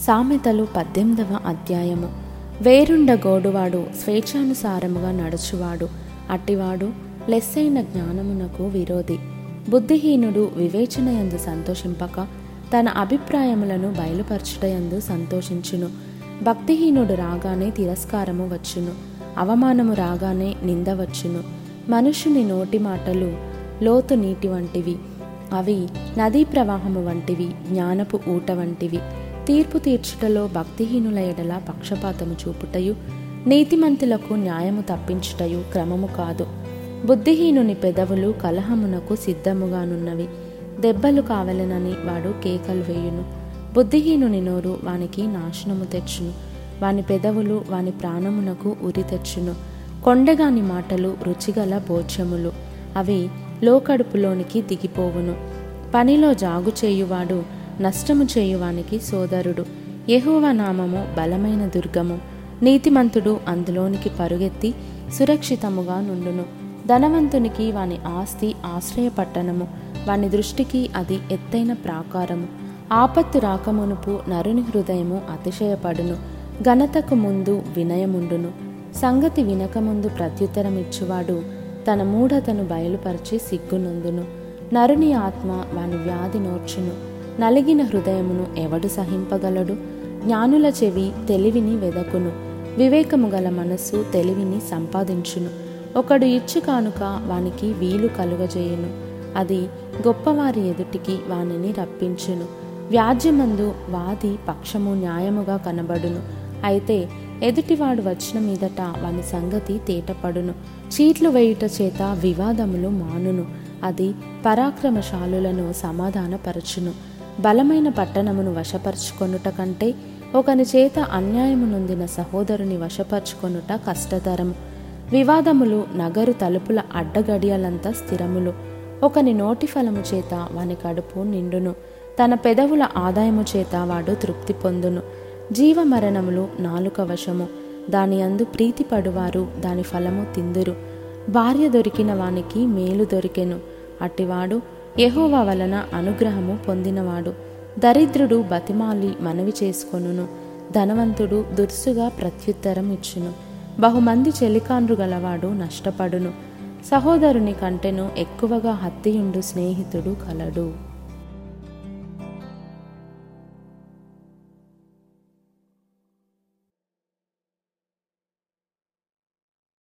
సామెతలు పద్దెనిమిదవ అధ్యాయము. వేరుండ గోడువాడు స్వేచ్ఛానుసారముగా నడుచువాడు. అట్టివాడు లెస్సైన జ్ఞానమునకు విరోధి. బుద్ధిహీనుడు వివేచనయందు సంతోషింపక తన అభిప్రాయములను బయలుపరచుటయందు సంతోషించును. భక్తిహీనుడు రాగానే తిరస్కారము వచ్చును. అవమానము రాగానే నింద వచ్చును. మనుషుని నోటి మాటలు లోతు నీటి వంటివి. అవి నదీ ప్రవాహము వంటివి జ్ఞానపు ఊట వంటివి. తీర్పు తీర్చుటలో భక్తిహీనుల ఎడల పక్షపాతము చూపుటయు నీతిమంతులకు న్యాయము తప్పించుటయు క్రమము కాదు. బుద్ధిహీనుని పెదవులు కలహమునకు సిద్ధముగానున్నవి. దెబ్బలు కావలెనని వాడు కేకలు వేయును. బుద్ధిహీనుని నోరు వానికి నాశనము తెచ్చును. వాని పెదవులు వాని ప్రాణమునకు ఉరి తెచ్చును. కొండగాని మాటలు రుచిగల భోజ్యములు. అవి లోకడుపులోనికి దిగిపోవును. పనిలో జాగు చేయువాడు నష్టము చేయువానికి సోదరుడు. యహోవ నామము బలమైన దుర్గము. నీతిమంతుడు అందులోనికి పరుగెత్తి సురక్షితముగా నుండును. ధనవంతునికి వాని ఆస్తి ఆశ్రయపట్టణము. వాని దృష్టికి అది ఎత్తైన ప్రాకారము. ఆపత్తు రాకమునుపు నరుని హృదయము అతిశయపడును. ఘనతకు ముందు వినయముండును. సంగతి వినకముందు ప్రత్యుత్తరమిచ్చువాడు తన మూఢతను బయలుపరిచి సిగ్గునందును. నరుని ఆత్మ వాని వ్యాధి నోర్చును. నలిగిన హృదయమును ఎవడు సహింపగలడు? జ్ఞానుల చెవి తెలివిని వెదకును. వివేకము గల మనస్సు తెలివిని సంపాదించును. ఒకడు ఇచ్చు కానుక వానికి వీలు కలుగజేయును. అది గొప్పవారి ఎదుటికి వానిని రప్పించును. వ్యాజ్యమందు వాది పక్షము న్యాయముగా కనబడును. అయితే ఎదుటివాడు వచ్చిన మీదట వాని సంగతి తేటపడును. చీట్లు వేయుట చేత వివాదములు మానును. అది పరాక్రమశాలులను సమాధానపరచును. బలమైన పట్టణమును వశపరుచుకొనుట కంటే ఒకని చేత అన్యాయము నొందిన సహోదరుని వశపరుచుకొనుట కష్టతరము వివాదములు నగరు తలుపుల అడ్డగడియలంతా స్థిరములు. ఒకని నోటి ఫలము చేత వాని కడుపు నిండును. తన పెదవుల ఆదాయము చేత వాడు తృప్తి పొందును. జీవమరణములు నాలుక వశము. దాని అందు ప్రీతి పడువారు దాని ఫలము తిందురు. భార్య దొరికిన వానికి మేలు దొరికెను. అట్టివాడు యహోవా వలన అనుగ్రహము పొందినవాడు. దరిద్రుడు బతిమాలి మనవి చేసుకొనును. ధనవంతుడు దుర్సుగా ప్రత్యుత్తరం ఇచ్చును. బహుమంది చెలికాండ్రు గలవాడు నష్టపడును. సహోదరుని కంటెను ఎక్కువగా హత్తియుండు స్నేహితుడు కలడు.